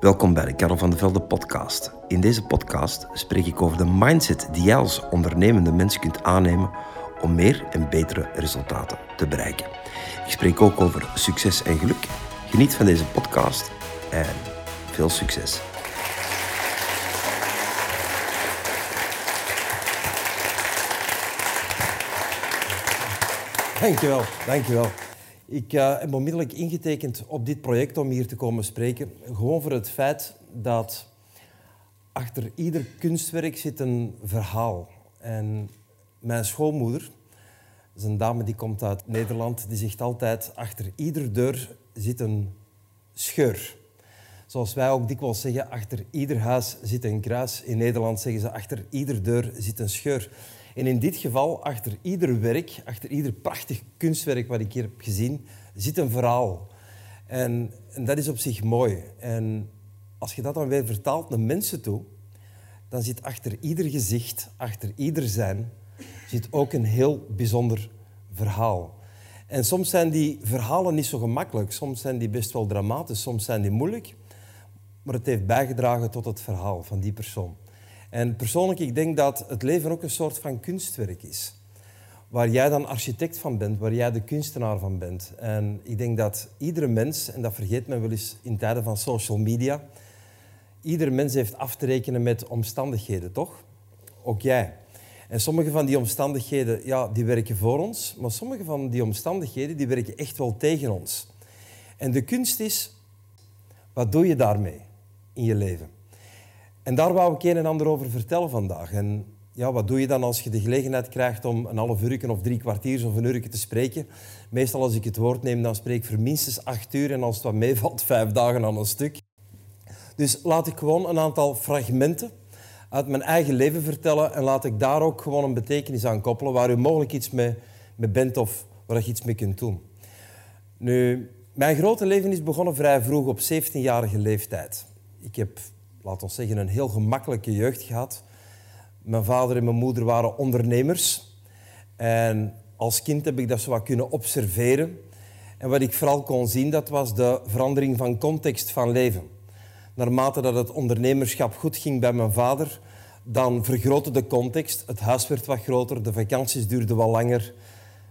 Welkom bij de Karel van der Velde podcast. In deze podcast spreek ik over de mindset die jij als ondernemende mens kunt aannemen om meer en betere resultaten te bereiken. Ik spreek ook over succes en geluk. Geniet van deze podcast en veel succes. Dankjewel, dankjewel. Ik uh, heb onmiddellijk ingetekend op dit project om hier te komen spreken. Gewoon voor het feit dat achter ieder kunstwerk zit een verhaal. En mijn schoonmoeder, dat is een dame die komt uit Nederland, die zegt altijd achter ieder deur zit een scheur. Zoals wij ook dikwijls zeggen, achter ieder huis zit een kruis. In Nederland zeggen ze achter ieder deur zit een scheur. En in dit geval, achter ieder werk, achter ieder prachtig kunstwerk wat ik hier heb gezien, zit een verhaal. En, en dat is op zich mooi. En als je dat dan weer vertaalt naar mensen toe, dan zit achter ieder gezicht, achter ieder zijn, zit ook een heel bijzonder verhaal. En soms zijn die verhalen niet zo gemakkelijk, soms zijn die best wel dramatisch, soms zijn die moeilijk, maar het heeft bijgedragen tot het verhaal van die persoon. En persoonlijk, ik denk dat het leven ook een soort van kunstwerk is. Waar jij dan architect van bent, waar jij de kunstenaar van bent. En ik denk dat iedere mens, en dat vergeet men wel eens in tijden van social media, iedere mens heeft af te rekenen met omstandigheden, toch? Ook jij. En sommige van die omstandigheden, ja, die werken voor ons, maar sommige van die omstandigheden, die werken echt wel tegen ons. En de kunst is, wat doe je daarmee in je leven? En daar wou ik een en ander over vertellen vandaag. En ja, wat doe je dan als je de gelegenheid krijgt om een half uur of drie kwartier of een uur te spreken? Meestal als ik het woord neem, dan spreek ik voor minstens acht uur en als het wat meevalt, vijf dagen aan een stuk. Dus laat ik gewoon een aantal fragmenten uit mijn eigen leven vertellen en laat ik daar ook gewoon een betekenis aan koppelen waar u mogelijk iets mee, mee bent of waar je iets mee kunt doen. Nu, mijn grote leven is begonnen vrij vroeg, op 17-jarige leeftijd. Ik heb laat ons zeggen, een heel gemakkelijke jeugd gehad. Mijn vader en mijn moeder waren ondernemers. En als kind heb ik dat zo wat kunnen observeren. En wat ik vooral kon zien, dat was de verandering van context van leven. Naarmate dat het ondernemerschap goed ging bij mijn vader, dan vergrootte de context. Het huis werd wat groter, de vakanties duurden wat langer.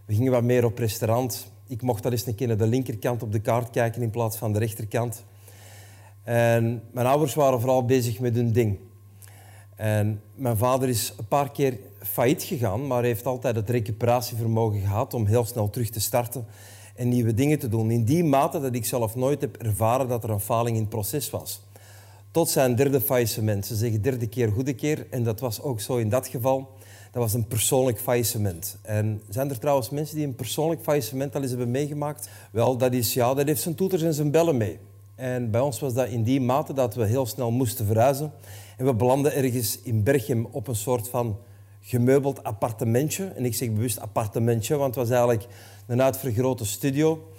We gingen wat meer op restaurant. Ik mocht dat eens een keer naar de linkerkant op de kaart kijken in plaats van de rechterkant. En mijn ouders waren vooral bezig met hun ding. En mijn vader is een paar keer failliet gegaan, maar heeft altijd het recuperatievermogen gehad om heel snel terug te starten en nieuwe dingen te doen. In die mate dat ik zelf nooit heb ervaren dat er een faling in het proces was. Tot zijn derde faillissement. Ze zeggen derde keer, goede keer. En dat was ook zo in dat geval. Dat was een persoonlijk faillissement. En zijn er trouwens mensen die een persoonlijk faillissement al eens hebben meegemaakt? Wel, dat, is, ja, dat heeft zijn toeters en zijn bellen mee. En bij ons was dat in die mate dat we heel snel moesten verhuizen. En we belanden ergens in Berchem op een soort van gemeubeld appartementje. En ik zeg bewust appartementje, want het was eigenlijk een uitvergrote studio.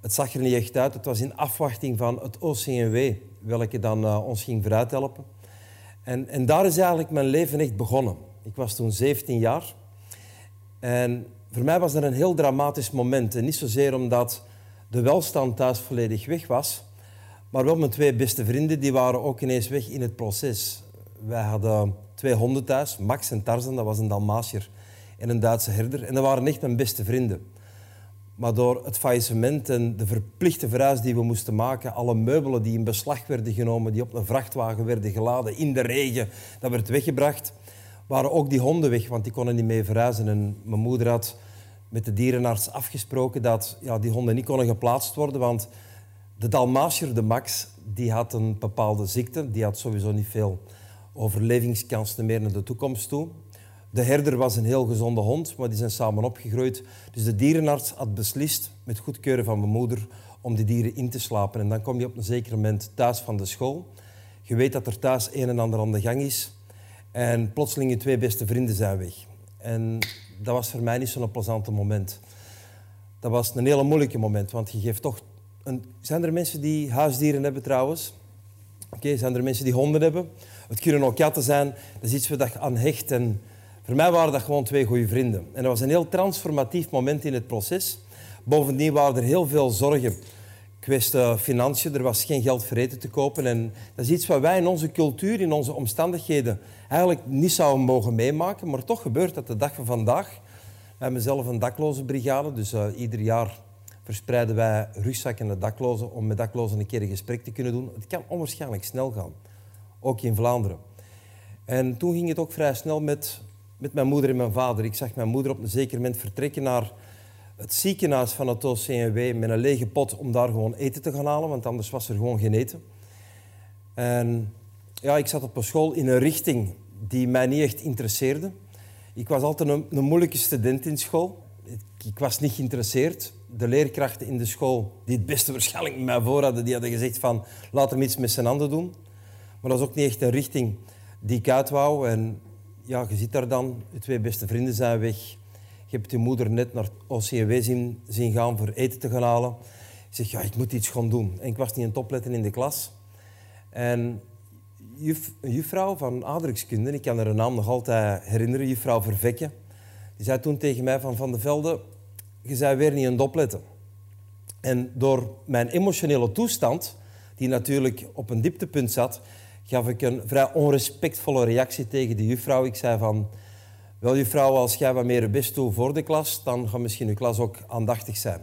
Het zag er niet echt uit. Het was in afwachting van het OCMW, welke dan uh, ons ging vooruit helpen. En, en daar is eigenlijk mijn leven echt begonnen. Ik was toen 17 jaar. En voor mij was dat een heel dramatisch moment. En niet zozeer omdat de welstand thuis volledig weg was, maar wel mijn twee beste vrienden, die waren ook ineens weg in het proces. Wij hadden twee honden thuis, Max en Tarzan, dat was een Dalmatier en een Duitse herder. En dat waren echt mijn beste vrienden. Maar door het faillissement en de verplichte verhuis die we moesten maken, alle meubelen die in beslag werden genomen, die op een vrachtwagen werden geladen, in de regen, dat werd weggebracht, waren ook die honden weg, want die konden niet mee verhuizen. En mijn moeder had met de dierenarts afgesproken dat ja, die honden niet konden geplaatst worden, want de Dalmatier, de Max, die had een bepaalde ziekte. Die had sowieso niet veel overlevingskansen meer naar de toekomst toe. De herder was een heel gezonde hond, maar die zijn samen opgegroeid. Dus de dierenarts had beslist, met goedkeuren van mijn moeder, om die dieren in te slapen. En dan kom je op een zeker moment thuis van de school. Je weet dat er thuis een en ander aan de gang is. En plotseling je twee beste vrienden zijn weg. En dat was voor mij niet zo'n plezante moment. Dat was een hele moeilijke moment, want je geeft toch zijn er mensen die huisdieren hebben trouwens? Oké, zijn er mensen die honden hebben? Het kunnen ook katten zijn. Dat is iets waar je aan hecht. En voor mij waren dat gewoon twee goede vrienden. En dat was een heel transformatief moment in het proces. Bovendien waren er heel veel zorgen. Wist uh, financiën, er was geen geld voor te kopen. En dat is iets wat wij in onze cultuur, in onze omstandigheden, eigenlijk niet zouden mogen meemaken. Maar toch gebeurt dat de dag van vandaag. We hebben zelf een dakloze brigade, dus uh, ieder jaar verspreiden wij rugzakken naar daklozen om met daklozen een keer een gesprek te kunnen doen. Het kan onwaarschijnlijk snel gaan, ook in Vlaanderen. En toen ging het ook vrij snel met, met mijn moeder en mijn vader. Ik zag mijn moeder op een zeker moment vertrekken naar het ziekenhuis van het OCMW met een lege pot om daar gewoon eten te gaan halen, want anders was er gewoon geen eten. En ja, ik zat op een school in een richting die mij niet echt interesseerde. Ik was altijd een, een moeilijke student in school. Ik, ik, was niet geïnteresseerd. De leerkrachten in de school, die het beste waarschijnlijk met mij voor hadden, die hadden gezegd van laat hem iets met zijn handen doen. Maar dat was ook niet echt een richting die ik uit. En ja, je zit daar dan, je twee beste vrienden zijn weg. Je hebt je moeder net naar OCW zien, zien gaan voor eten te gaan halen. Ik zeg, ja, ik moet iets gaan doen. En ik was niet een topletter in de klas. En juf, een juffrouw van aardrijkskunde, ik kan haar naam nog altijd herinneren, juffrouw Vervekke, die zei toen tegen mij van Van de Velde, je zei weer niet een topletter. En door mijn emotionele toestand, die natuurlijk op een dieptepunt zat, gaf ik een vrij onrespectvolle reactie tegen de juffrouw. Ik zei van, wel juffrouw, als jij wat meer je best doet voor de klas, dan gaat misschien je klas ook aandachtig zijn.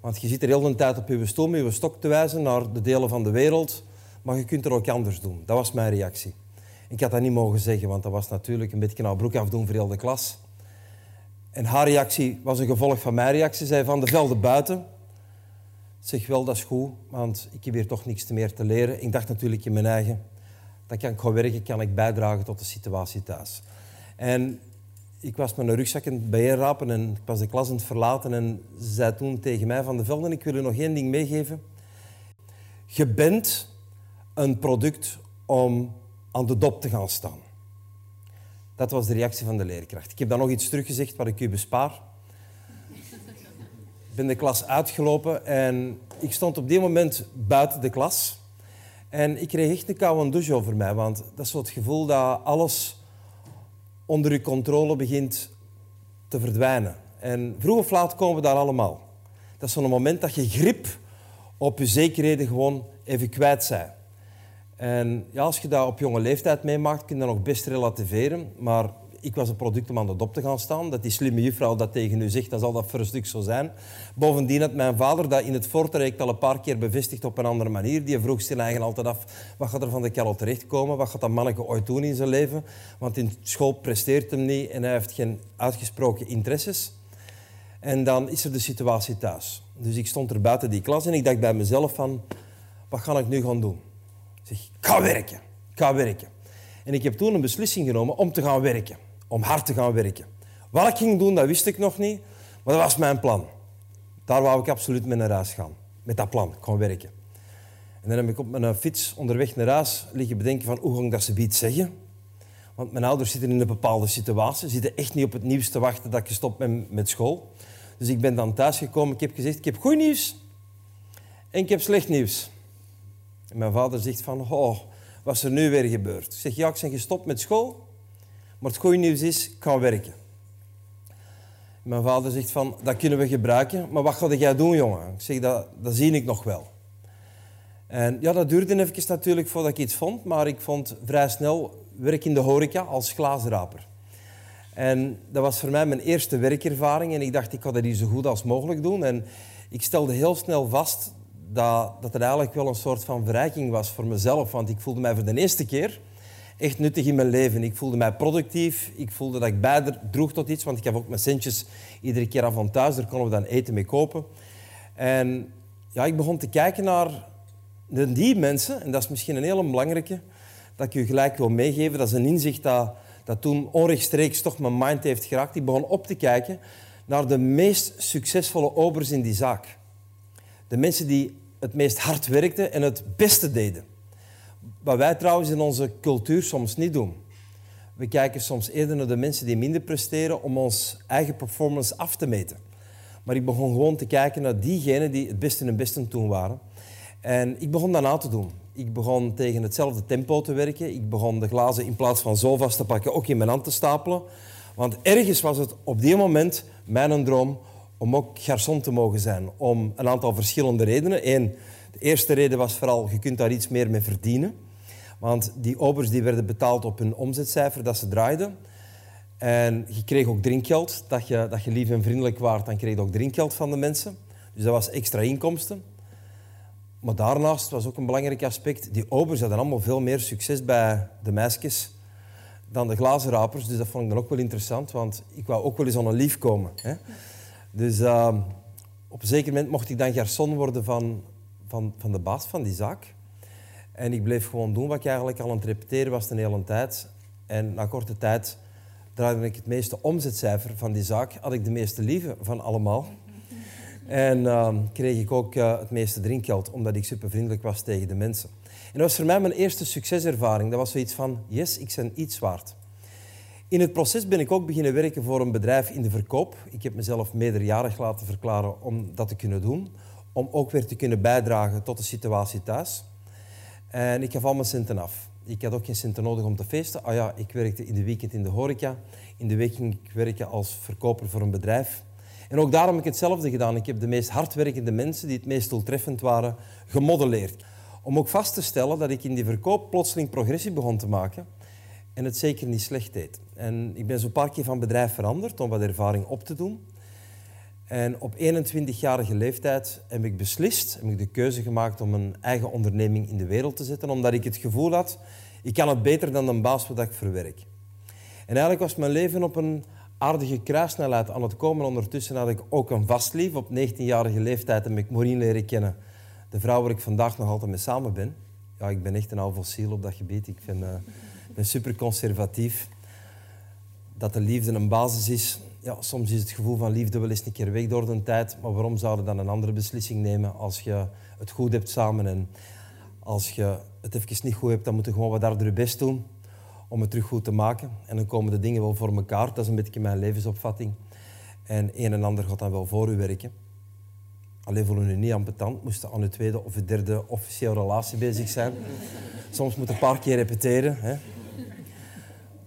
Want je zit er heel de tijd op je stoel met je stok te wijzen naar de delen van de wereld, maar je kunt er ook anders doen. Dat was mijn reactie. Ik had dat niet mogen zeggen, want dat was natuurlijk een beetje naar broek afdoen voor heel de klas. En haar reactie was een gevolg van mijn reactie. Zij van de velden buiten. Zeg wel, dat is goed, want ik heb hier toch niks meer te leren. Ik dacht natuurlijk in mijn eigen, dan kan ik gewoon werken, kan ik bijdragen tot de situatie thuis. En ik was met een rugzak aan het bijeenrapen en ik was de klas aan het verlaten. En ze zei toen tegen mij van de Velden, ik wil u nog één ding meegeven. Je bent een product om aan de dop te gaan staan. Dat was de reactie van de leerkracht. Ik heb dan nog iets teruggezegd wat ik u bespaar. Ik ben de klas uitgelopen en ik stond op die moment buiten de klas. En ik kreeg echt een koude douche over mij, want dat is het gevoel dat alles onder je controle begint te verdwijnen. En vroeg of laat komen we daar allemaal. Dat is zo'n moment dat je grip op je zekerheden gewoon even kwijt zijn. En als je dat op jonge leeftijd meemaakt, kun je dat nog best relativeren. Maar ik was een product om aan de dop te gaan staan. Dat die slimme juffrouw dat tegen u zegt, dan zal dat voor een stuk zo zijn. Bovendien had mijn vader dat in het voortraject al een paar keer bevestigd op een andere manier. Die vroeg zich eigen altijd af, wat gaat er van de kerel terechtkomen? Wat gaat dat manneke ooit doen in zijn leven? Want in school presteert hem niet en hij heeft geen uitgesproken interesses. En dan is er de situatie thuis. Dus ik stond er buiten die klas en ik dacht bij mezelf van, wat ga ik nu gaan doen? Ik ga werken. Ik ga werken. En ik heb toen een beslissing genomen om te gaan werken om hard te gaan werken. Wat ik ging doen, dat wist ik nog niet, maar dat was mijn plan. Daar wou ik absoluut mee naar huis gaan. Met dat plan, ik werken. En dan heb ik op mijn fiets onderweg naar huis liggen bedenken van hoe ik dat ze biedt zeggen. Want mijn ouders zitten in een bepaalde situatie. Ze zitten echt niet op het nieuws te wachten dat ik stop ben met school. Dus ik ben dan thuisgekomen. Ik heb gezegd, ik heb goed nieuws en ik heb slecht nieuws. Mijn vader zegt van, oh, wat is er nu weer gebeurd? Ik zeg, ja, ik ben gestopt met school. Maar het goede nieuws is, ik ga werken. Mijn vader zegt van, dat kunnen we gebruiken, maar wat ga jij doen, jongen? Ik zeg, dat, zie ik nog wel. En ja, dat duurde even natuurlijk voordat ik iets vond, maar ik vond vrij snel werk in de horeca als glazenraper. En dat was voor mij mijn eerste werkervaring en ik dacht, ik ga dat hier zo goed als mogelijk doen. En ik stelde heel snel vast dat, dat het eigenlijk wel een soort van verrijking was voor mezelf, want ik voelde mij voor de eerste keer echt nuttig in mijn leven. Ik voelde mij productief. Ik voelde dat ik bijdroeg tot iets, want ik heb ook mijn centjes iedere keer af van thuis. Daar konden we dan eten mee kopen. En ja, ik begon te kijken naar die mensen, en dat is misschien een hele belangrijke, dat ik u gelijk wil meegeven. Dat is een inzicht dat, dat toen onrechtstreeks toch mijn mind heeft geraakt. Ik begon op te kijken naar de meest succesvolle obers in die zaak. De mensen die het meest hard werkten en het beste deden. Wat wij trouwens in onze cultuur soms niet doen. We kijken soms eerder naar de mensen die minder presteren om ons eigen performance af te meten. Maar ik begon gewoon te kijken naar diegenen die het beste en het beste toen waren. En ik begon dat na te doen. Ik begon tegen hetzelfde tempo te werken. Ik begon de glazen in plaats van zo vast te pakken ook in mijn hand te stapelen. Want ergens was het op die moment mijn droom om ook garçon te mogen zijn. Om een aantal verschillende redenen. Eén, de eerste reden was vooral, je kunt daar iets meer mee verdienen. Want die obers die werden betaald op hun omzetcijfer dat ze draaiden. En je kreeg ook drinkgeld. Dat je, dat je lief en vriendelijk waart, dan kreeg je ook drinkgeld van de mensen. Dus dat was extra inkomsten. Maar daarnaast was ook een belangrijk aspect. Die obers hadden allemaal veel meer succes bij de meisjes dan de glazenrapers. Dus dat vond ik dan ook wel interessant, want ik wou ook wel eens aan een lief komen. Hè. Dus uh, op een zeker moment mocht ik dan garçon worden van, van, van de baas van die zaak. En ik bleef gewoon doen wat ik eigenlijk al aan het repeteren was de hele tijd. En na korte tijd draaide ik het meeste omzetcijfer van die zaak. Had ik de meeste lieve van allemaal. En uh, kreeg ik ook uh, het meeste drinkgeld, omdat ik super vriendelijk was tegen de mensen. En dat was voor mij mijn eerste succeservaring. Dat was zoiets van, yes, ik ben iets waard. In het proces ben ik ook beginnen werken voor een bedrijf in de verkoop. Ik heb mezelf meerderjarig laten verklaren om dat te kunnen doen. Om ook weer te kunnen bijdragen tot de situatie thuis. En ik gaf al mijn centen af. Ik had ook geen centen nodig om te feesten. Ah ja, ik werkte in de weekend in de horeca. In de week ging ik werken als verkoper voor een bedrijf. En ook daarom heb ik hetzelfde gedaan. Ik heb de meest hardwerkende mensen, die het meest doeltreffend waren, gemodelleerd. Om ook vast te stellen dat ik in die verkoop plotseling progressie begon te maken en het zeker niet slecht deed. En ik ben zo'n paar keer van bedrijf veranderd om wat ervaring op te doen. En op 21-jarige leeftijd heb ik beslist, heb ik de keuze gemaakt om een eigen onderneming in de wereld te zetten, omdat ik het gevoel had, ik kan het beter dan de baas wat ik verwerk. En eigenlijk was mijn leven op een aardige kruissnelheid aan het komen. Ondertussen had ik ook een vastlief. Op 19-jarige leeftijd heb ik Maureen leren kennen. De vrouw waar ik vandaag nog altijd mee samen ben. Ja, ik ben echt een oude fossiel op dat gebied. Ik ben, uh, ben super conservatief. Dat de liefde een basis is. Ja, soms is het gevoel van liefde wel eens een keer weg door de tijd. Maar waarom zouden dan een andere beslissing nemen als je het goed hebt samen? En als je het even niet goed hebt, dan moet je gewoon wat harder je best doen om het terug goed te maken. En dan komen de dingen wel voor elkaar. Dat is een beetje mijn levensopvatting. En een en ander gaat dan wel voor u werken. Alleen voelen u niet ambetant, moesten aan uw tweede of derde officiële relatie bezig zijn. Soms moet een paar keer repeteren. Hè.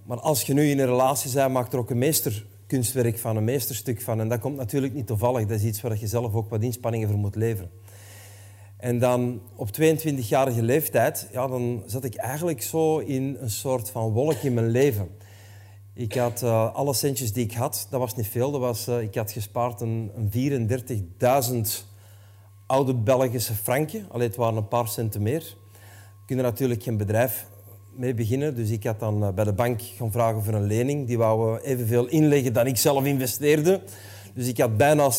Maar als je nu in een relatie bent, maakt er ook een meesterkunstwerk van, een meesterstuk van. En dat komt natuurlijk niet toevallig. Dat is iets waar je zelf ook wat inspanningen voor moet leveren. En dan op 22-jarige leeftijd, ja, dan zat ik eigenlijk zo in een soort van wolk in mijn leven. Ik had uh, alle centjes die ik had, dat was niet veel. Dat was, uh, ik had gespaard een, een 34.000 oude Belgische franken. Alleen het waren een paar centen meer. We kunnen natuurlijk geen bedrijf mee beginnen. Dus ik had dan uh, bij de bank gaan vragen voor een lening. Die wouden evenveel inleggen dan ik zelf investeerde. Dus ik had bijna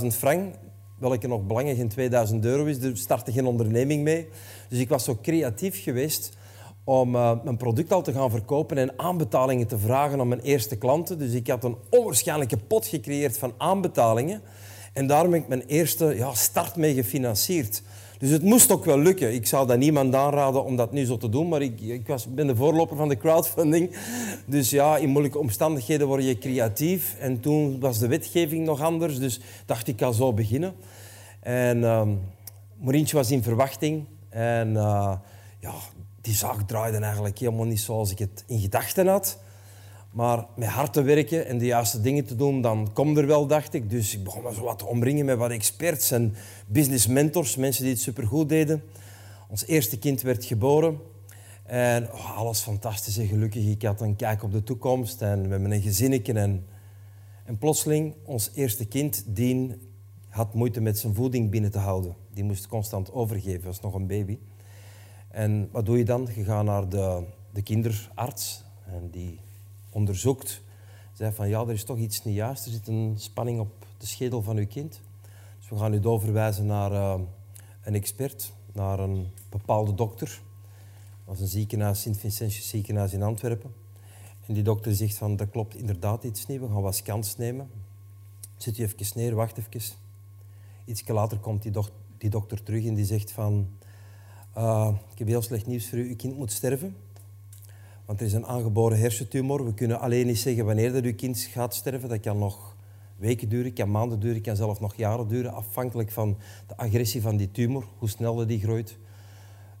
70.000 frank welke nog belangrijk in 2000 euro is. Er startte geen onderneming mee. Dus ik was zo creatief geweest om uh, mijn product al te gaan verkopen en aanbetalingen te vragen aan mijn eerste klanten. Dus ik had een onwaarschijnlijke pot gecreëerd van aanbetalingen. En daarom heb ik mijn eerste ja, start mee gefinancierd. Dus het moest ook wel lukken. Ik zou dat niemand aanraden om dat nu zo te doen, maar ik, ik was, ben de voorloper van de crowdfunding. Dus ja, in moeilijke omstandigheden word je creatief. En toen was de wetgeving nog anders, dus dacht ik, kan zo beginnen. En uh, was in verwachting. En uh, ja, die zaak draaide eigenlijk helemaal niet zoals ik het in gedachten had. Maar met hard te werken en de juiste dingen te doen, dan komt er wel, dacht ik. Dus ik begon me zo wat te omringen met wat experts en business mentors, mensen die het supergoed deden. Ons eerste kind werd geboren. En oh, alles fantastisch en gelukkig. Ik had een kijk op de toekomst en we hebben een gezinnetje. En, en plotseling, ons eerste kind, Dien, had moeite met zijn voeding binnen te houden. Die moest constant overgeven, was nog een baby. En wat doe je dan? Je gaat naar de, de kinderarts en die onderzoekt. Zei van ja, er is toch iets niet juist. Er zit een spanning op de schedel van uw kind. Dus we gaan u doorverwijzen naar uh, een expert, naar een bepaalde dokter. Dat was een ziekenhuis, Sint-Vincentius ziekenhuis in Antwerpen. En die dokter zegt van dat klopt inderdaad iets niet. We gaan wat scans nemen. Zit u even neer, wacht even. Iets later komt die, die, dokter terug en die zegt van... Uh, ik heb heel slecht nieuws voor u, uw kind moet sterven. Want er is een aangeboren hersentumor. We kunnen alleen niet zeggen wanneer dat uw kind gaat sterven. Dat kan nog weken duren, kan maanden duren, kan zelfs nog jaren duren. Afhankelijk van de agressie van die tumor, hoe snel die groeit.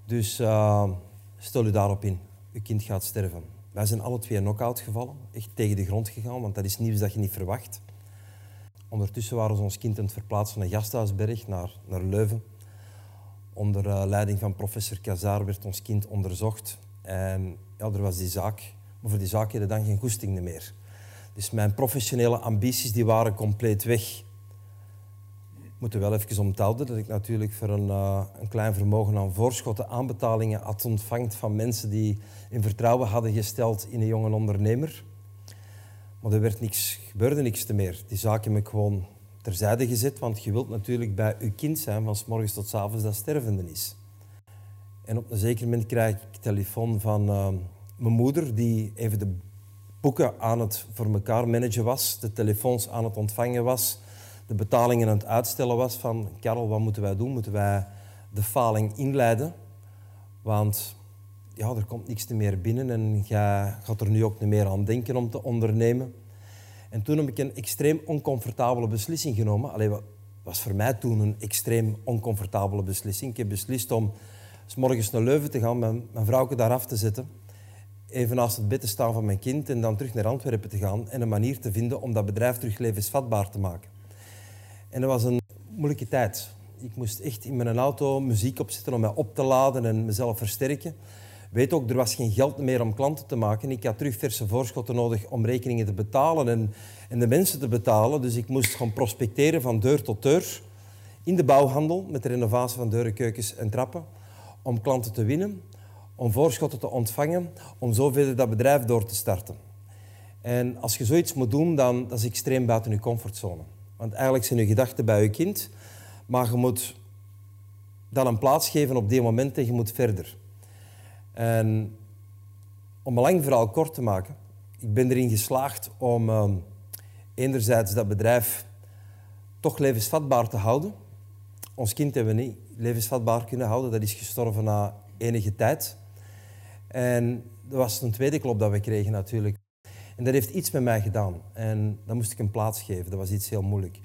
Dus uh, stel u daarop in. Uw kind gaat sterven. Wij zijn alle twee knock-out gevallen. Echt tegen de grond gegaan, want dat is nieuws dat je niet verwacht. ondertussen waren ze ons kind aan het verplaatsen van Gasthuisberg naar, naar Leuven. Onder uh, leiding van professor Kazar werd ons kind onderzocht. En ja, er was die zaak. Maar voor die zaak hadden dan geen goesting meer. Dus mijn professionele ambities die waren compleet weg. Ik moet er wel even onthouden dat ik natuurlijk voor een, uh, een klein vermogen aan voorschotten aanbetalingen had ontvangt van mensen die in vertrouwen hadden gesteld in een jonge ondernemer. Maar er werd niks, gebeurde niks te meer. Die zaak heb ik gewoon terzijde gezet, want je wilt natuurlijk bij je kind zijn van morgens tot s avonds dat stervende is. En op een zeker moment krijg ik telefoon van uh, mijn moeder, die even de boeken aan het voor elkaar managen was, de telefoons aan het ontvangen was, de betalingen aan het uitstellen was van Karel, wat moeten wij doen? Moeten wij de faling inleiden? Want ja, er komt niks meer binnen en jij gaat er nu ook niet meer aan denken om te ondernemen. En toen heb ik een extreem oncomfortabele beslissing genomen. Allee, was voor mij toen een extreem oncomfortabele beslissing. Ik heb beslist om s morgens naar Leuven te gaan, mijn, mijn vrouwke daar af te zetten. Even naast het bed te staan van mijn kind en dan terug naar Antwerpen te gaan. En een manier te vinden om dat bedrijf terug levensvatbaar te maken. En dat was een moeilijke tijd. Ik moest echt in mijn auto muziek opzetten om mij op te laden en mezelf versterken. Weet ook, er was geen geld meer om klanten te maken. Ik had terug verse voorschotten nodig om rekeningen te betalen en, en de mensen te betalen. Dus ik moest gaan prospecteren van deur tot deur in de bouwhandel met de renovatie van deuren, keukens en trappen om klanten te winnen, om voorschotten te ontvangen, om zo verder dat bedrijf door te starten. En als je zoiets moet doen, dan dat is extreem buiten je comfortzone. Want eigenlijk zijn je gedachten bij je kind, maar je moet dan een plaats geven op die moment en je moet verder. En om een lang verhaal kort te maken, ik ben erin geslaagd om uh, enerzijds dat bedrijf toch levensvatbaar te houden. Ons kind hebben we niet levensvatbaar kunnen houden. Dat is gestorven na enige tijd. En dat was een tweede klop dat we kregen natuurlijk. En dat heeft iets met mij gedaan. En dan moest ik een plaats geven. Dat was iets heel moeilijk.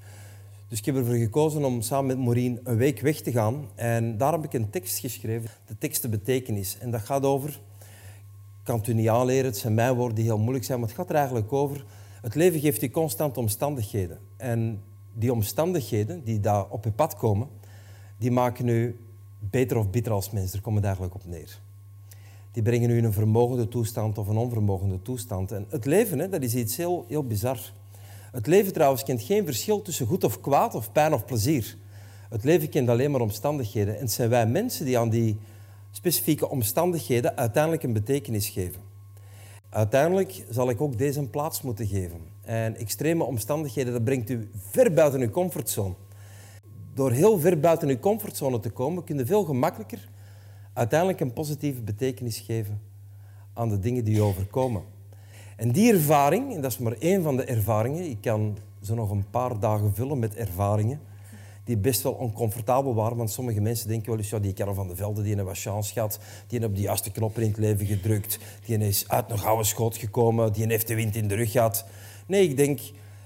Dus ik heb ervoor gekozen om samen met Maureen een week weg te gaan. En daar heb ik een tekst geschreven, de tekst de betekenis. En dat gaat over, ik kan het u niet aanleren, het zijn mijn woorden die heel moeilijk zijn, maar het gaat er eigenlijk over, het leven geeft je constant omstandigheden. En die omstandigheden die daar op je pad komen, die maken u beter of bitter als mens. Daar komt het eigenlijk op neer. Die brengen u in een vermogende toestand of een onvermogende toestand. En het leven, hè, dat is iets heel, heel bizar. Het leven trouwens kent geen verschil tussen goed of kwaad of pijn of plezier. Het leven kent alleen maar omstandigheden. En het zijn wij mensen die aan die specifieke omstandigheden uiteindelijk een betekenis geven. Uiteindelijk zal ik ook deze een plaats moeten geven. En extreme omstandigheden, dat brengt u ver buiten uw comfortzone. Door heel ver buiten uw comfortzone te komen, kun je veel gemakkelijker uiteindelijk een positieve betekenis geven aan de dingen die u overkomen. En die ervaring, en dat is maar één van de ervaringen, ik kan zo nog een paar dagen vullen met ervaringen, die best wel oncomfortabel waren, want sommige mensen denken wel eens, ja, die Karel van de Velde, die wat chance gehad, die heeft op de juiste knoppen in het leven gedrukt, die is uit een gouden schoot gekomen, die heeft de wind in de rug gehad. Nee, ik denk,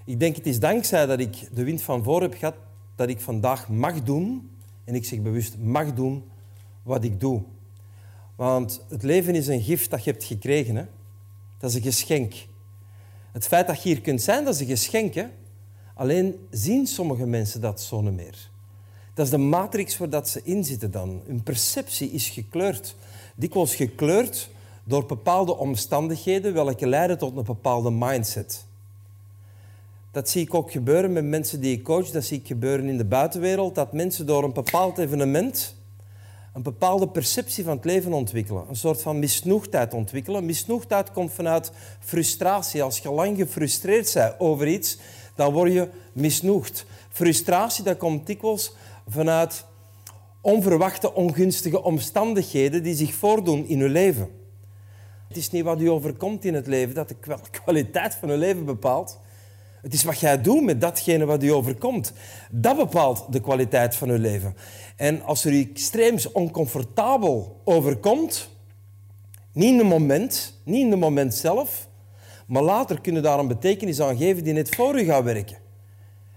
ik denk het is dankzij dat ik de wind van voor heb gehad, dat ik vandaag mag doen, en ik zeg bewust mag doen, wat ik doe. Want het leven is een gift dat je hebt gekregen. Hè? Dat is een geschenk. Het feit dat je hier kunt zijn, dat is een geschenk. Alleen zien sommige mensen dat zo niet meer. Dat is de matrix waar dat ze in zitten dan. Hun perceptie is gekleurd. Dikwijls gekleurd door bepaalde omstandigheden, welke leiden tot een bepaalde mindset. Dat zie ik ook gebeuren met mensen die ik coach. Dat zie ik gebeuren in de buitenwereld. Dat mensen door een bepaald evenement een bepaalde perceptie van het leven ontwikkelen. Een soort van misnoegdheid ontwikkelen. Misnoegdheid komt vanuit frustratie. Als je lang gefrustreerd bent over iets, dan word je misnoegd. Frustratie dat komt dikwijls vanuit onverwachte, ongunstige omstandigheden die zich voordoen in je leven. Het is niet wat u overkomt in het leven dat de kwaliteit van je leven bepaalt. Het is wat jij doet met datgene wat u overkomt. Dat bepaalt de kwaliteit van uw leven. En als er u extreem oncomfortabel overkomt, niet in het moment, niet in het moment zelf, maar later kunnen daar een betekenis aan geven die net voor u gaat werken.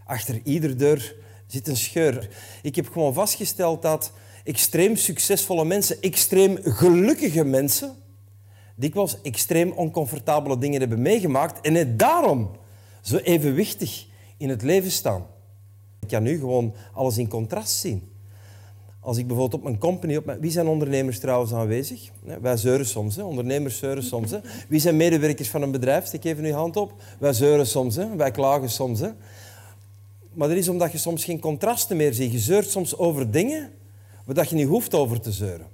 Achter ieder deur zit een scheur. Ik heb gewoon vastgesteld dat extreem succesvolle mensen, extreem gelukkige mensen, dikwijls extreem oncomfortabele dingen hebben meegemaakt en net daarom zo evenwichtig in het leven staan. Ik kan nu gewoon alles in contrast zien. Als ik bijvoorbeeld op mijn company... Op wie zijn ondernemers trouwens aanwezig? Wij zeuren soms. Hè? Ondernemers zeuren soms. Hè? Wie zijn medewerkers van een bedrijf? Steek even uw hand op. Wij zeuren soms. Hè? Wij klagen soms. Hè? Maar dat is omdat je soms geen contrasten meer ziet. Je zeurt soms over dingen waar je niet hoeft over te zeuren.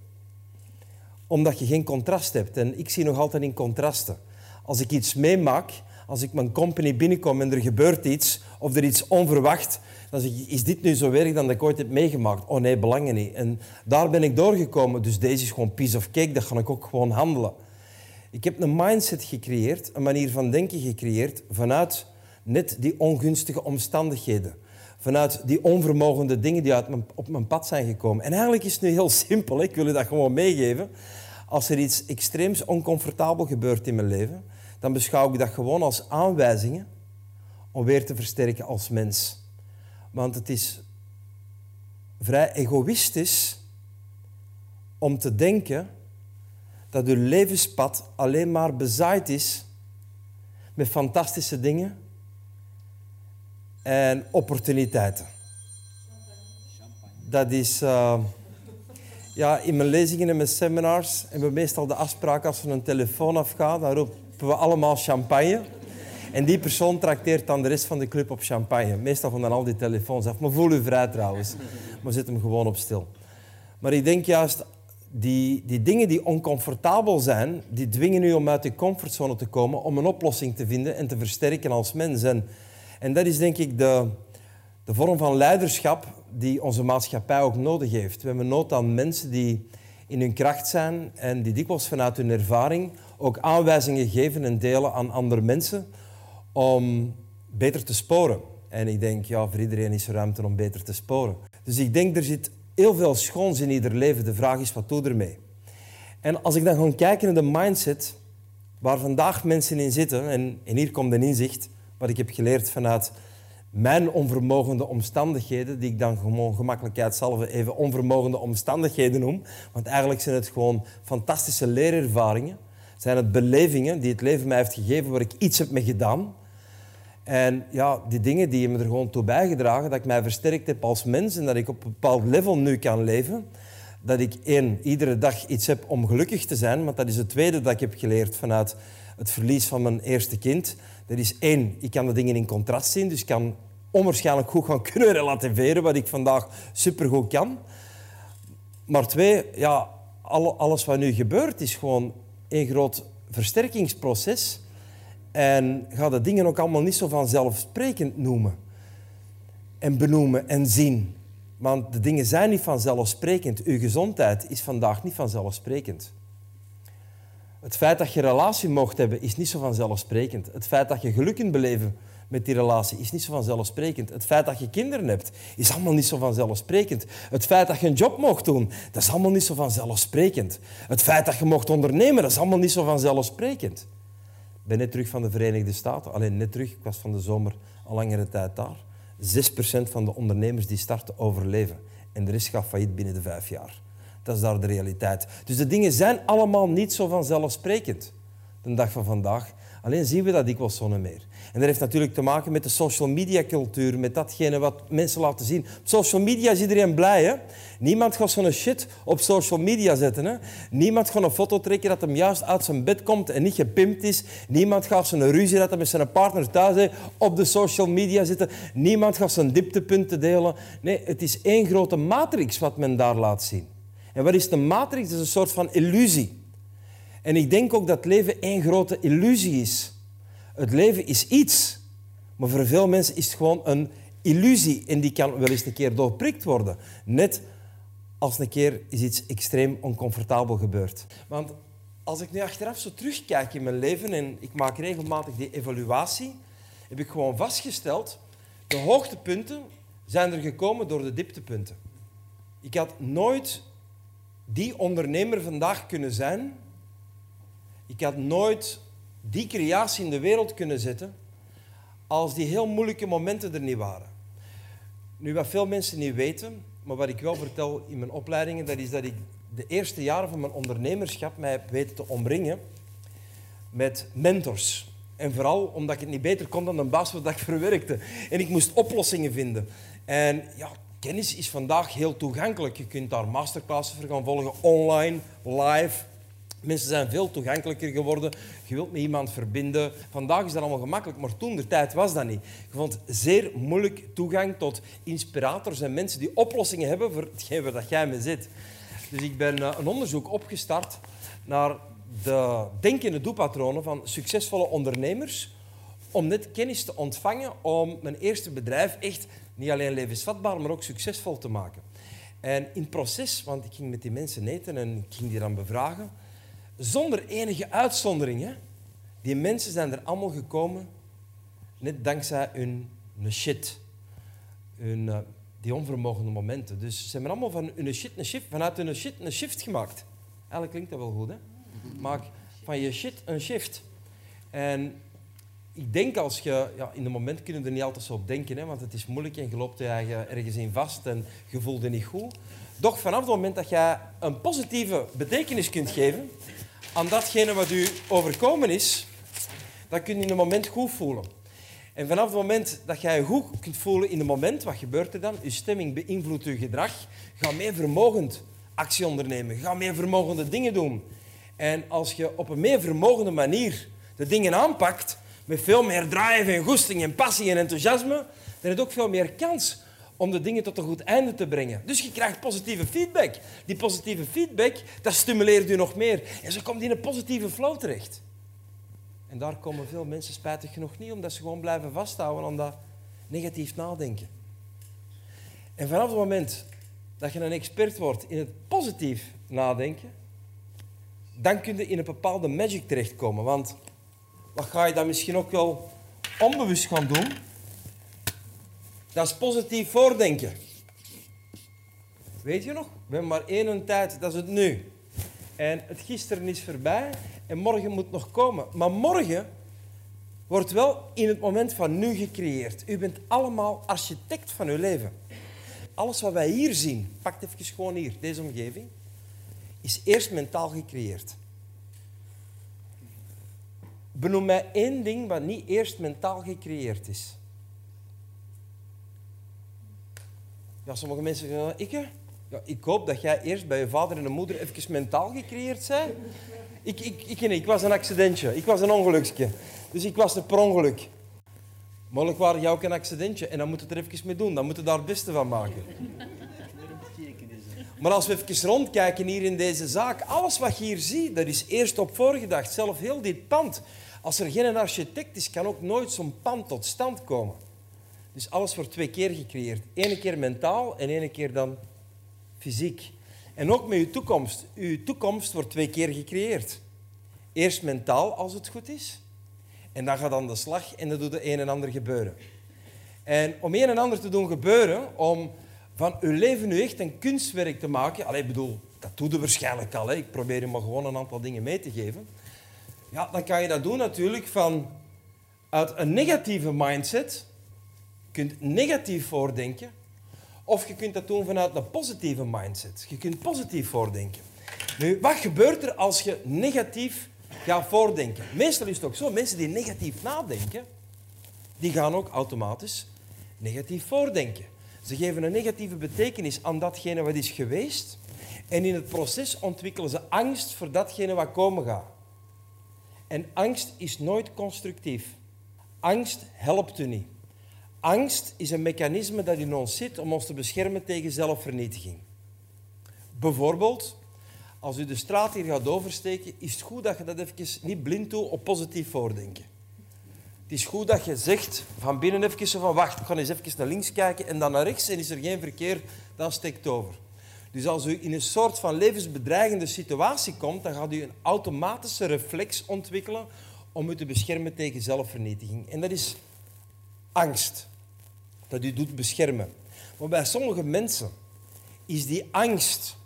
Omdat je geen contrast hebt. En ik zie nog altijd in contrasten. Als ik iets meemaak, als ik mijn company binnenkom en er gebeurt iets, of er iets onverwacht, dan zeg ik, is dit nu zo erg dan dat ik ooit heb meegemaakt? Oh nee, belangen niet. En daar ben ik doorgekomen. Dus deze is gewoon piece of cake, dat ga ik ook gewoon handelen. Ik heb een mindset gecreëerd, een manier van denken gecreëerd vanuit net die ongunstige omstandigheden. Vanuit die onvermogende dingen die op mijn pad zijn gekomen. En eigenlijk is het nu heel simpel, ik wil je dat gewoon meegeven. Als er iets extreems oncomfortabel gebeurt in mijn leven, dan beschouw ik dat gewoon als aanwijzingen om weer te versterken als mens. Want het is vrij egoïstisch om te denken dat uw levenspad alleen maar bezaaid is met fantastische dingen en opportuniteiten. Dat is... Uh, ja, in mijn lezingen en mijn seminars hebben we meestal de afspraak als er een telefoon afgaat, dan we allemaal champagne. En die persoon trakteert dan de rest van de club op champagne. Meestal van dan al die telefoons af. Maar voel u vrij trouwens. Maar zet hem gewoon op stil. Maar ik denk juist, die, die dingen die oncomfortabel zijn, die dwingen u om uit de comfortzone te komen, om een oplossing te vinden en te versterken als mens. En, en dat is denk ik de, de vorm van leiderschap die onze maatschappij ook nodig heeft. We hebben nood aan mensen die in hun kracht zijn en die dikwijls vanuit hun ervaring ook aanwijzingen geven en delen aan andere mensen om beter te sporen. En ik denk, ja, voor iedereen is er ruimte om beter te sporen. Dus ik denk, er zit heel veel schoons in ieder leven. De vraag is, wat doe ermee? En als ik dan gewoon kijk naar de mindset waar vandaag mensen in zitten, en, en hier komt een inzicht, wat ik heb geleerd vanuit mijn onvermogende omstandigheden, die ik dan gewoon gemakkelijkheidshalve even onvermogende omstandigheden noem, want eigenlijk zijn het gewoon fantastische leerervaringen, zijn het belevingen die het leven mij heeft gegeven, waar ik iets heb mee gedaan, en ja, die dingen die me er gewoon toe bijgedragen dat ik mij versterkt heb als mens en dat ik op een bepaald level nu kan leven. Dat ik één, iedere dag iets heb om gelukkig te zijn. Want dat is het tweede dat ik heb geleerd vanuit het verlies van mijn eerste kind. Dat is één, ik kan de dingen in contrast zien. Dus ik kan onwaarschijnlijk goed gaan kunnen relativeren, wat ik vandaag supergoed kan. Maar twee, ja, alles wat nu gebeurt is gewoon één groot versterkingsproces en ga de dingen ook allemaal niet zo vanzelfsprekend noemen. En benoemen en zien. Want de dingen zijn niet vanzelfsprekend. Uw gezondheid is vandaag niet vanzelfsprekend. Het feit dat je een relatie mocht hebben, is niet zo vanzelfsprekend. Het feit dat je geluk kunt beleven met die relatie is niet zo vanzelfsprekend. Het feit dat je kinderen hebt, is allemaal niet zo vanzelfsprekend. Het feit dat je een job mocht doen, dat is allemaal niet zo vanzelfsprekend. Het feit dat je mocht ondernemen, dat is allemaal niet zo vanzelfsprekend. Ik ben net terug van de Verenigde Staten. Alleen net terug, ik was van de zomer al langere tijd daar. 6% van de ondernemers die starten overleven. En de rest gaat failliet binnen de vijf jaar. Dat is daar de realiteit. Dus de dingen zijn allemaal niet zo vanzelfsprekend. De dag van vandaag. Alleen zien we dat dikwijls zo meer. En dat heeft natuurlijk te maken met de social media cultuur, met datgene wat mensen laten zien. Op social media is iedereen blij. Hè? Niemand gaat zo'n shit op social media zetten. Hè? Niemand gaat een foto trekken dat hem juist uit zijn bed komt en niet gepimpt is. Niemand gaat zijn ruzie dat hij met zijn partner thuis heeft op de social media zitten. Niemand gaat zijn dieptepunten delen. Nee, het is één grote matrix wat men daar laat zien. En wat is de matrix? Het is een soort van illusie. En ik denk ook dat leven één grote illusie is. Het leven is iets, maar voor veel mensen is het gewoon een illusie en die kan wel eens een keer doorprikt worden. Net als een keer is iets extreem oncomfortabel gebeurd. Want als ik nu achteraf zo terugkijk in mijn leven en ik maak regelmatig die evaluatie, heb ik gewoon vastgesteld, de hoogtepunten zijn er gekomen door de dieptepunten. Ik had nooit die ondernemer vandaag kunnen zijn. Ik had nooit die creatie in de wereld kunnen zetten als die heel moeilijke momenten er niet waren. Nu, wat veel mensen niet weten, maar wat ik wel vertel in mijn opleidingen, dat is dat ik de eerste jaren van mijn ondernemerschap mij heb weten te omringen met mentors. En vooral omdat ik het niet beter kon dan de baas wat ik verwerkte. En ik moest oplossingen vinden. En ja, kennis is vandaag heel toegankelijk. Je kunt daar masterclasses voor gaan volgen, online, live. Mensen zijn veel toegankelijker geworden. Je wilt met iemand verbinden. Vandaag is dat allemaal gemakkelijk, maar toen de tijd was dat niet. Je vond zeer moeilijk toegang tot inspirators en mensen die oplossingen hebben voor hetgeen waar dat jij mee zit. Dus ik ben eh, een onderzoek opgestart naar de denkende doepatronen van succesvolle ondernemers om net kennis te ontvangen om mijn eerste bedrijf echt niet alleen levensvatbaar, maar ook succesvol te maken. En in proces, want ik ging met die mensen eten en ik ging die dan bevragen, zonder enige uitzondering. Hè? Die mensen zijn er allemaal gekomen net dankzij hun shit. Hun, uh, die onvermogende momenten. Dus ze hebben allemaal van hun shit een shift, vanuit hun shit een shift gemaakt. Eigenlijk klinkt dat wel goed, hè? Maak van je shit een shift. En ik denk als je... Ja, in het moment kunnen we er niet altijd zo op denken, hè, want het is moeilijk en je loopt je ergens in vast en je voelt je niet goed. Doch vanaf het moment dat je een positieve betekenis kunt geven aan datgene wat u overkomen is, dan kun je in een moment goed voelen. En vanaf het moment dat jij je goed kunt voelen in het moment, wat gebeurt er dan? Je stemming beïnvloedt je gedrag. Ga meer vermogend actie ondernemen. Ga meer vermogende dingen doen. En als je op een meer vermogende manier de dingen aanpakt, met veel meer drive en goesting en passie en enthousiasme, dan heb je ook veel meer kans om de dingen tot een goed einde te brengen. Dus je krijgt positieve feedback. Die positieve feedback, dat stimuleert je nog meer. En zo komt in een positieve flow terecht. En daar komen veel mensen spijtig genoeg niet, omdat ze gewoon blijven vasthouden aan dat negatief nadenken. En vanaf het moment dat je een expert wordt in het positief nadenken, dan kun je in een bepaalde magic terechtkomen. Want wat ga je dan misschien ook wel onbewust gaan doen? Dat is positief voordenken. Weet je nog? We hebben maar één tijd, dat is het nu. En het gisteren is voorbij en morgen moet nog komen. Maar morgen wordt wel in het moment van nu gecreëerd. U bent allemaal architect van uw leven. Alles wat wij hier zien, pak even gewoon hier, deze omgeving, is eerst mentaal gecreëerd. Benoem mij één ding wat niet eerst mentaal gecreëerd is. Ja, sommige mensen zeggen, ik Ja, ik hoop dat jij eerst bij je vader en je moeder even mentaal gecreëerd bent. Ik, ik, ik, ik was een accidentje. Ik was een ongeluksje. Dus ik was er per ongeluk. Mogelijk waren jij ook een accidentje. En dan moet je er even mee doen. Dan moet je daar het beste van maken. Maar als we even rondkijken hier in deze zaak, alles wat je hier ziet, dat is eerst op voorgedacht. Zelf heel dit pand. Als er geen architect is, kan ook nooit zo'n pand tot stand komen. Dus alles wordt twee keer gecreëerd. Eén keer mentaal en één keer dan fysiek. En ook met je toekomst. Uw toekomst wordt twee keer gecreëerd. Eerst mentaal, als het goed is. En dan gaat aan de slag en dan doet de een en ander gebeuren. En om een en ander te doen gebeuren, om van uw leven nu echt een kunstwerk te maken... Allee, ik bedoel, dat doe je waarschijnlijk al. Hè. Ik probeer je maar gewoon een aantal dingen mee te geven. Ja, dan kan je dat doen natuurlijk van... Uit een negatieve mindset kunt negatief voordenken, of je kunt dat doen vanuit een positieve mindset. Je kunt positief voordenken. Nu, wat gebeurt er als je negatief gaat voordenken? Meestal is het ook zo, mensen die negatief nadenken, die gaan ook automatisch negatief voordenken. Ze geven een negatieve betekenis aan datgene wat is geweest en in het proces ontwikkelen ze angst voor datgene wat komen gaat. En angst is nooit constructief. Angst helpt u niet. Angst is een mechanisme dat in ons zit om ons te beschermen tegen zelfvernietiging. Bijvoorbeeld, als u de straat hier gaat oversteken, is het goed dat je dat even niet blind doet op positief voordenken. Het is goed dat je zegt van binnen even van wacht, ik ga eens even naar links kijken en dan naar rechts en is er geen verkeer, dan steekt over. Dus als u in een soort van levensbedreigende situatie komt, dan gaat u een automatische reflex ontwikkelen om u te beschermen tegen zelfvernietiging. En dat is angst dat u doet beschermen. Maar bij sommige mensen is die angst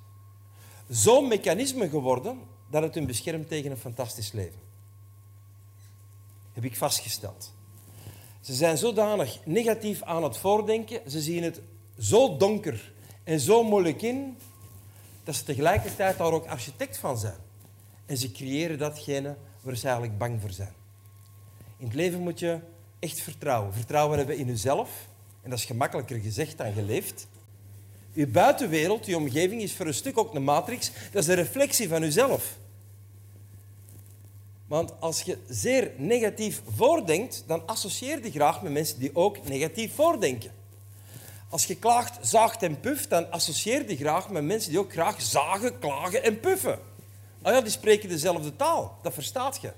zo'n mechanisme geworden dat het hun beschermt tegen een fantastisch leven. Heb ik vastgesteld. Ze zijn zodanig negatief aan het voordenken, ze zien het zo donker en zo moeilijk in, dat ze tegelijkertijd daar ook architect van zijn. En ze creëren datgene waar ze eigenlijk bang voor zijn. In het leven moet je echt vertrouwen. Vertrouwen hebben in jezelf. En dat is gemakkelijker gezegd dan geleefd. Je buitenwereld, je omgeving, is voor een stuk ook een matrix. Dat is een reflectie van jezelf. Want als je zeer negatief voordenkt, dan associeer je graag met mensen die ook negatief voordenken. Als je klaagt, zaagt en puft, dan associeer je graag met mensen die ook graag zagen, klagen en puffen. Ah ja, die spreken dezelfde taal. Dat verstaat je.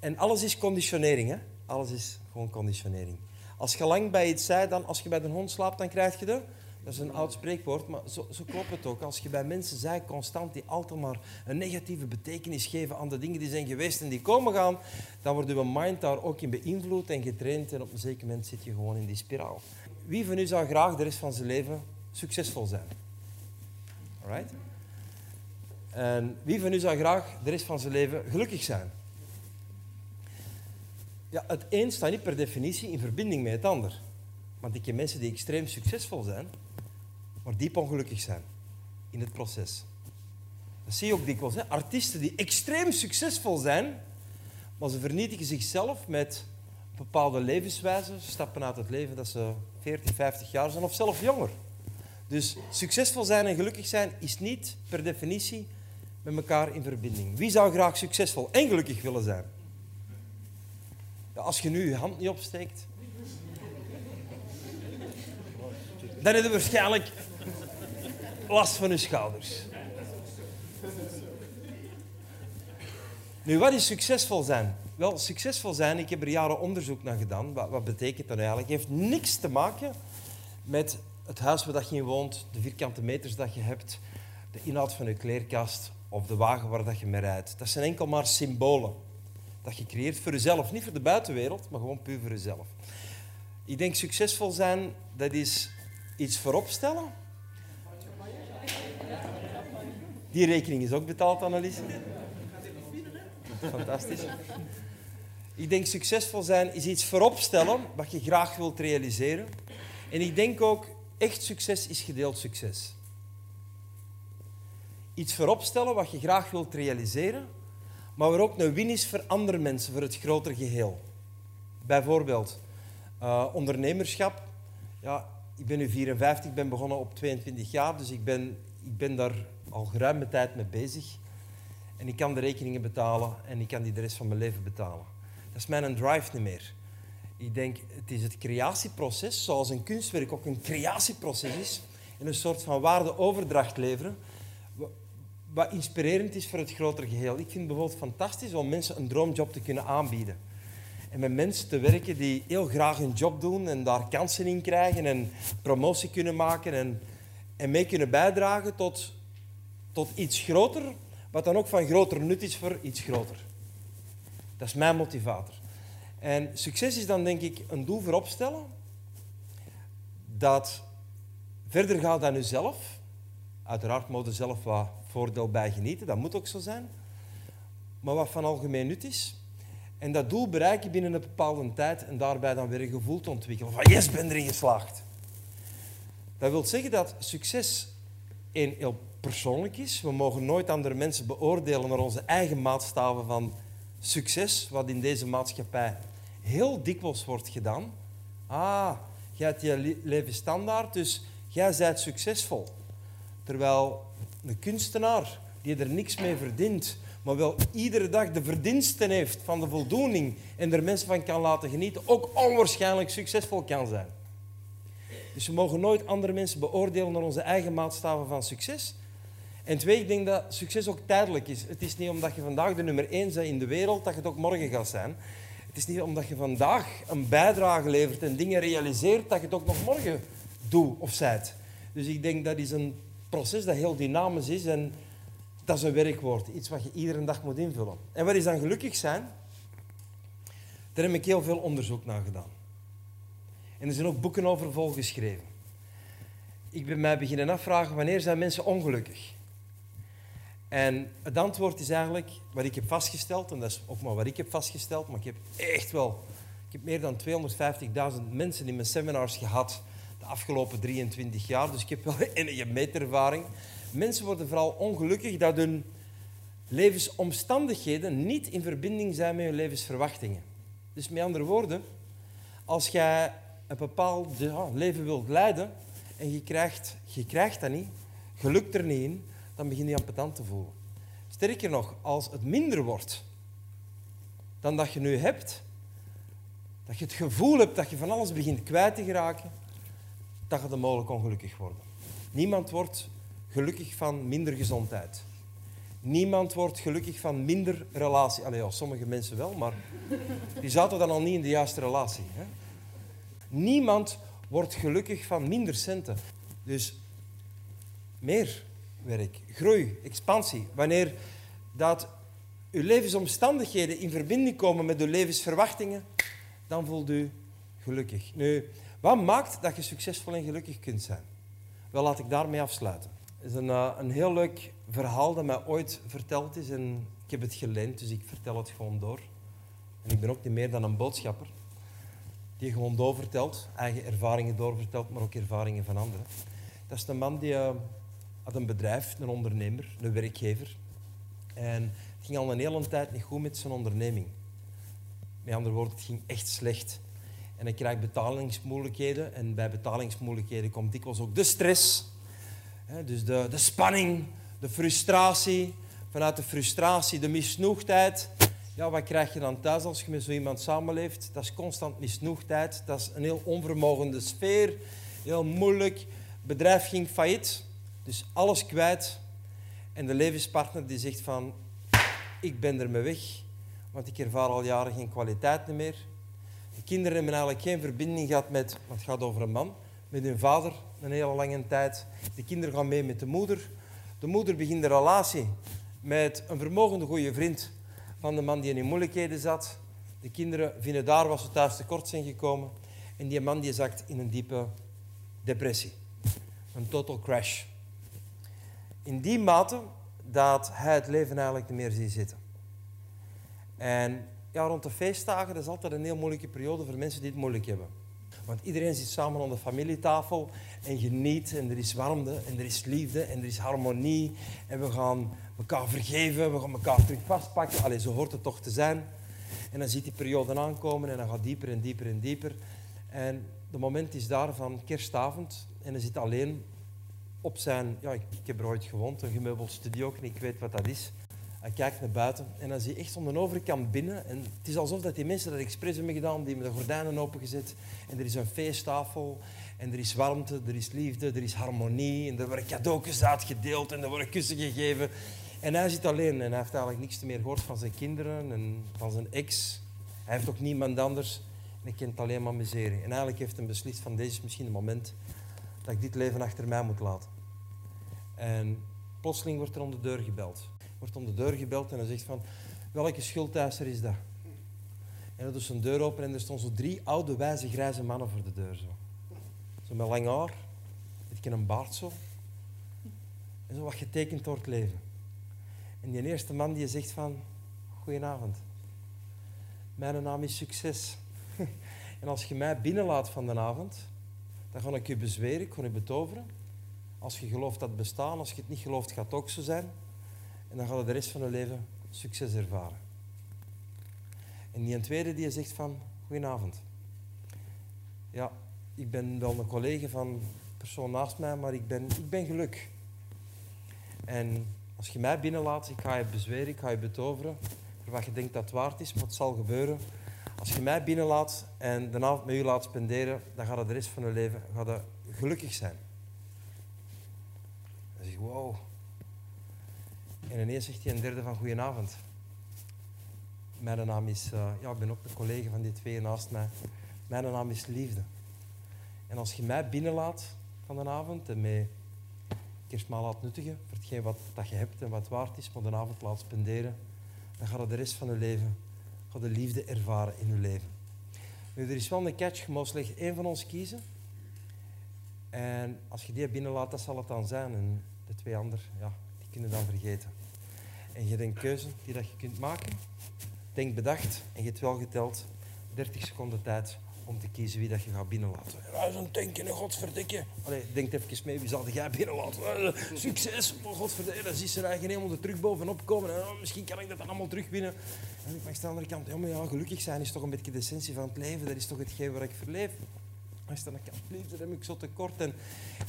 En alles is conditionering. Hè? Alles is gewoon conditionering. Als je lang bij iets zei, dan als je bij een hond slaapt, dan krijg je de dat is een oud spreekwoord, maar zo, zo klopt het ook. Als je bij mensen zei constant die altijd maar een negatieve betekenis geven aan de dingen die zijn geweest en die komen gaan, dan wordt je mind daar ook in beïnvloed en getraind en op een zeker moment zit je gewoon in die spiraal. Wie van u zou graag de rest van zijn leven succesvol zijn? Alright? En wie van u zou graag de rest van zijn leven gelukkig zijn? Ja, het een staat niet per definitie in verbinding met het ander. Want ik ken mensen die extreem succesvol zijn, maar diep ongelukkig zijn in het proces. Dat zie je ook dikwijls. Hè? Artiesten die extreem succesvol zijn, maar ze vernietigen zichzelf met bepaalde levenswijze. Ze stappen uit het leven dat ze 40, 50 jaar zijn of zelfs jonger. Dus succesvol zijn en gelukkig zijn is niet per definitie met elkaar in verbinding. Wie zou graag succesvol en gelukkig willen zijn? Als je nu je hand niet opsteekt, dan heb je waarschijnlijk last van je schouders. Nu, wat is succesvol zijn? Wel, succesvol zijn, ik heb er jaren onderzoek naar gedaan. Wat, wat betekent dat eigenlijk? Het heeft niks te maken met het huis waar je in woont, de vierkante meters dat je hebt, de inhoud van je kleerkast of de wagen waar dat je mee rijdt. Dat zijn enkel maar symbolen dat je creëert voor jezelf. Niet voor de buitenwereld, maar gewoon puur voor jezelf. Ik denk succesvol zijn, dat is iets voorop stellen Die rekening is ook betaald, Annelies. Fantastisch. Ik denk succesvol zijn is iets voorop stellen wat je graag wilt realiseren. En ik denk ook, echt succes is gedeeld succes. Iets voorop stellen wat je graag wilt realiseren, maar waar ook een win is voor andere mensen, voor het grotere geheel. Bijvoorbeeld uh, ondernemerschap. Ja, ik ben nu 54, ik ben begonnen op 22 jaar, dus ik ben, ik ben daar al geruime tijd mee bezig. En ik kan de rekeningen betalen en ik kan die de rest van mijn leven betalen. Dat is mijn drive niet meer. Ik denk, het is het creatieproces, zoals een kunstwerk ook een creatieproces is, en een soort van waardeoverdracht leveren, wat inspirerend is voor het grotere geheel. Ik vind het bijvoorbeeld fantastisch om mensen een droomjob te kunnen aanbieden. En met mensen te werken die heel graag hun job doen en daar kansen in krijgen en promotie kunnen maken en, en mee kunnen bijdragen tot tot iets groter, wat dan ook van groter nut is voor iets groter. Dat is mijn motivator. En succes is dan denk ik een doel voorop stellen dat verder gaat dan jezelf. Uiteraard moet je zelf wat voordeel bij genieten, dat moet ook zo zijn. Maar wat van algemeen nut is. En dat doel bereiken binnen een bepaalde tijd en daarbij dan weer een gevoel te ontwikkelen van yes, ben erin geslaagd. Dat wil zeggen dat succes een heel persoonlijk is. We mogen nooit andere mensen beoordelen naar onze eigen maatstaven van succes, wat in deze maatschappij heel dikwijls wordt gedaan. Ah, jij hebt je leven standaard, dus jij bent succesvol. Terwijl een kunstenaar die er niks mee verdient, maar wel iedere dag de verdiensten heeft van de voldoening en er mensen van kan laten genieten, ook onwaarschijnlijk succesvol kan zijn. Dus we mogen nooit andere mensen beoordelen naar onze eigen maatstaven van succes. En twee, ik denk dat succes ook tijdelijk is. Het is niet omdat je vandaag de nummer één bent in de wereld dat je het ook morgen gaat zijn. Het is niet omdat je vandaag een bijdrage levert en dingen realiseert dat je het ook nog morgen doet of zijt. Dus ik denk dat is een proces dat heel dynamisch is en dat is een werkwoord. Iets wat je iedere dag moet invullen. En wat is dan gelukkig zijn? Daar heb ik heel veel onderzoek naar gedaan. En er zijn ook boeken over volgeschreven. Ik ben mij beginnen afvragen, wanneer zijn mensen ongelukkig? En het antwoord is eigenlijk wat ik heb vastgesteld, en dat is ook maar wat ik heb vastgesteld, maar ik heb echt wel, ik heb meer dan 250.000 mensen in mijn seminars gehad de afgelopen 23 jaar, dus ik heb wel enige metervaring. Mensen worden vooral ongelukkig dat hun levensomstandigheden niet in verbinding zijn met hun levensverwachtingen. Dus met andere woorden, als jij een bepaald leven wilt leiden en je krijgt, je krijgt dat niet, je lukt er niet in, dan begin je ampetant te voelen. Sterker nog, als het minder wordt dan dat je nu hebt, dat je het gevoel hebt dat je van alles begint kwijt te geraken, dat je dan mogelijk ongelukkig worden. Niemand wordt gelukkig van minder gezondheid. Niemand wordt gelukkig van minder relatie. Allee, sommige mensen wel, maar die zaten dan al niet in de juiste relatie. Hè? Niemand wordt gelukkig van minder centen. Dus meer werk, groei, expansie. Wanneer dat uw levensomstandigheden in verbinding komen met uw levensverwachtingen, dan voelt u gelukkig. Nu, wat maakt dat je succesvol en gelukkig kunt zijn? Wel, laat ik daarmee afsluiten. Het is een, uh, een heel leuk verhaal dat mij ooit verteld is en ik heb het geleend, dus ik vertel het gewoon door. En ik ben ook niet meer dan een boodschapper die gewoon doorvertelt, eigen ervaringen doorvertelt, maar ook ervaringen van anderen. Dat is een man die uh, had een bedrijf, een ondernemer, een werkgever. En het ging al een hele tijd niet goed met zijn onderneming. Met andere woorden, het ging echt slecht. En hij krijgt betalingsmoeilijkheden. En bij betalingsmoeilijkheden komt dikwijls ook de stress. Dus de, de spanning, de frustratie. Vanuit de frustratie, de misnoegdheid. Ja, wat krijg je dan thuis als je met zo iemand samenleeft? Dat is constant misnoegdheid. Dat is een heel onvermogende sfeer. Heel moeilijk. Het bedrijf ging failliet. Dus alles kwijt. En de levenspartner die zegt van... Ik ben er mee weg. Want ik ervaar al jaren geen kwaliteit meer. De kinderen hebben eigenlijk geen verbinding gehad met... Want het gaat over een man. Met hun vader een hele lange tijd. De kinderen gaan mee met de moeder. De moeder begint een relatie met een vermogende goede vriend van de man die in moeilijkheden zat. De kinderen vinden daar wat ze thuis tekort zijn gekomen. En die man die zakt in een diepe depressie. Een total crash. In die mate dat hij het leven eigenlijk niet meer ziet zitten. En ja, rond de feestdagen dat is altijd een heel moeilijke periode voor mensen die het moeilijk hebben. Want iedereen zit samen aan de familietafel en geniet en er is warmte en er is liefde en er is harmonie. En we gaan elkaar vergeven, we gaan elkaar terug vastpakken. Allee, zo hoort het toch te zijn. En dan ziet die periode aankomen en dan gaat dieper en dieper en dieper. En de moment is daar van kerstavond en hij zit alleen op zijn... Ja, ik, ik heb er ooit gewoond, een gemeubeld studio, en ik weet wat dat is. Hij kijkt naar buiten en dan zie je echt van de overkant binnen. En het is alsof dat die mensen dat expres hebben gedaan, die hebben de gordijnen opengezet. En er is een feesttafel en er is warmte, er is liefde, er is harmonie. En er worden cadeautjes uitgedeeld en er worden kussen gegeven. En hij zit alleen en hij heeft eigenlijk niks meer gehoord van zijn kinderen en van zijn ex. Hij heeft ook niemand anders en hij kent alleen maar miserie. En eigenlijk heeft hij beslist van deze is misschien het moment dat ik dit leven achter mij moet laten. En plotseling wordt er om de deur gebeld wordt om de deur gebeld en hij zegt van, welke schuldeiser is dat? En hij doet zijn deur open en er stonden zo drie oude, wijze, grijze mannen voor de deur. Zo, zo met lang haar, met een baard zo. En zo wat getekend door het leven. En die eerste man die zegt van, goedenavond. Mijn naam is Succes. en als je mij binnenlaat van de avond, dan ga ik je bezweren, ik ga je betoveren. Als je gelooft dat het bestaan, als je het niet gelooft, gaat het ook zo zijn. En dan gaat je de rest van je leven succes ervaren. En die tweede die zegt van, goedenavond. Ja, ik ben wel een collega van persoon naast mij, maar ik ben, ik ben geluk. En als je mij binnenlaat, ik ga je bezweren, ik ga je betoveren, voor wat je denkt dat het waard is, maar het zal gebeuren. Als je mij binnenlaat en de avond met u laat spenderen, dan gaat het de rest van je leven gaat gelukkig zijn. Dan zeg ik, wow, en ineens zegt hij een derde van goedenavond. Mijn naam is, uh, ja, ik ben ook de collega van die twee naast mij. Mijn naam is Liefde. En als je mij binnenlaat van de avond en mij kerstmaal laat nuttigen voor hetgeen wat dat je hebt en wat waard is, maar de avond laat spenderen, dan gaat de rest van je leven gaat de liefde ervaren in je leven. Nu, er is wel een catch, je mag slechts één van ons kiezen. En als je die binnenlaat, dat zal het dan zijn. En de twee anderen, ja, die kunnen dan vergeten. En je hebt een keuze die dat je kunt maken. Denk bedacht en je hebt wel geteld 30 seconden tijd om te kiezen wie dat je gaat binnenlaten. Ja, zo'n tankje, godverdikke. Allee, denk even mee, wie zal jij binnenlaten? Eh, succes, oh, godverdikke. Dan is er eigenlijk helemaal er terug bovenop komen. En, oh, misschien kan ik dat dan allemaal terug winnen. En ik mag aan de andere kant, ja, maar ja, gelukkig zijn is toch een beetje de essentie van het leven. Dat is toch hetgeen waar ik verleef. Als je dan kant liefde, heb ik zo tekort. En,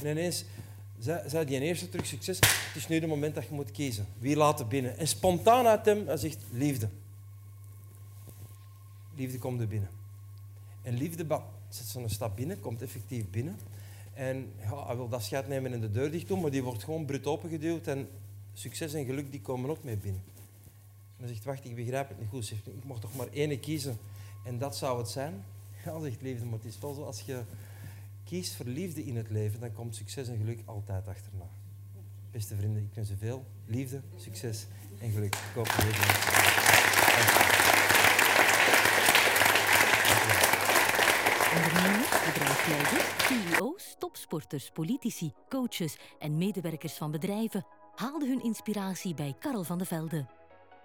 en ineens zei, zei die eerste terug succes. Het is nu het moment dat je moet kiezen. Wie laat er binnen? En spontaan uit hem, hij zegt liefde. Liefde komt er binnen. En liefde zet zo'n stap binnen, komt effectief binnen. En ja, hij wil dat afscheid nemen en de deur dicht doen, maar die wordt gewoon brut opengeduwd. En succes en geluk die komen ook mee binnen. En hij zegt, wacht, ik begrijp het niet goed. Zegt, ik mag toch maar één kiezen. En dat zou het zijn. Ja, zegt liefde, maar het is wel zo, als je kiest voor liefde in het leven, dan komt succes en geluk altijd achterna. Beste vrienden, ik wens je veel liefde, succes en geluk. Ik hoop dat Ondernemers, bedrijfsleiders, CEO's, topsporters, politici, coaches en medewerkers van bedrijven haalden hun inspiratie bij Karel van de Velde.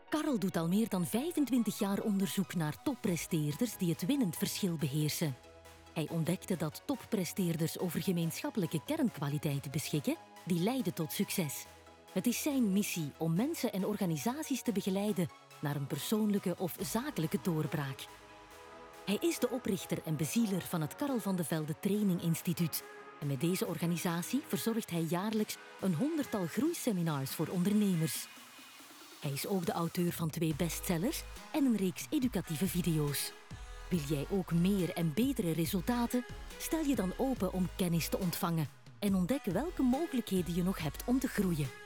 Karel doet al meer dan 25 jaar onderzoek naar toppresteerders die het winnend verschil beheersen. Hij ontdekte dat toppresteerders over gemeenschappelijke kernkwaliteiten beschikken die leiden tot succes. Het is zijn missie om mensen en organisaties te begeleiden naar een persoonlijke of zakelijke doorbraak. Hij is de oprichter en bezieler van het Karel van de Velde Training Instituut. En met deze organisatie verzorgt hij jaarlijks een honderdtal groeiseminars voor ondernemers. Hij is ook de auteur van twee bestsellers en een reeks educatieve video's. Wil jij ook meer en betere resultaten? Stel je dan open om kennis te ontvangen en ontdek welke mogelijkheden je nog hebt om te groeien.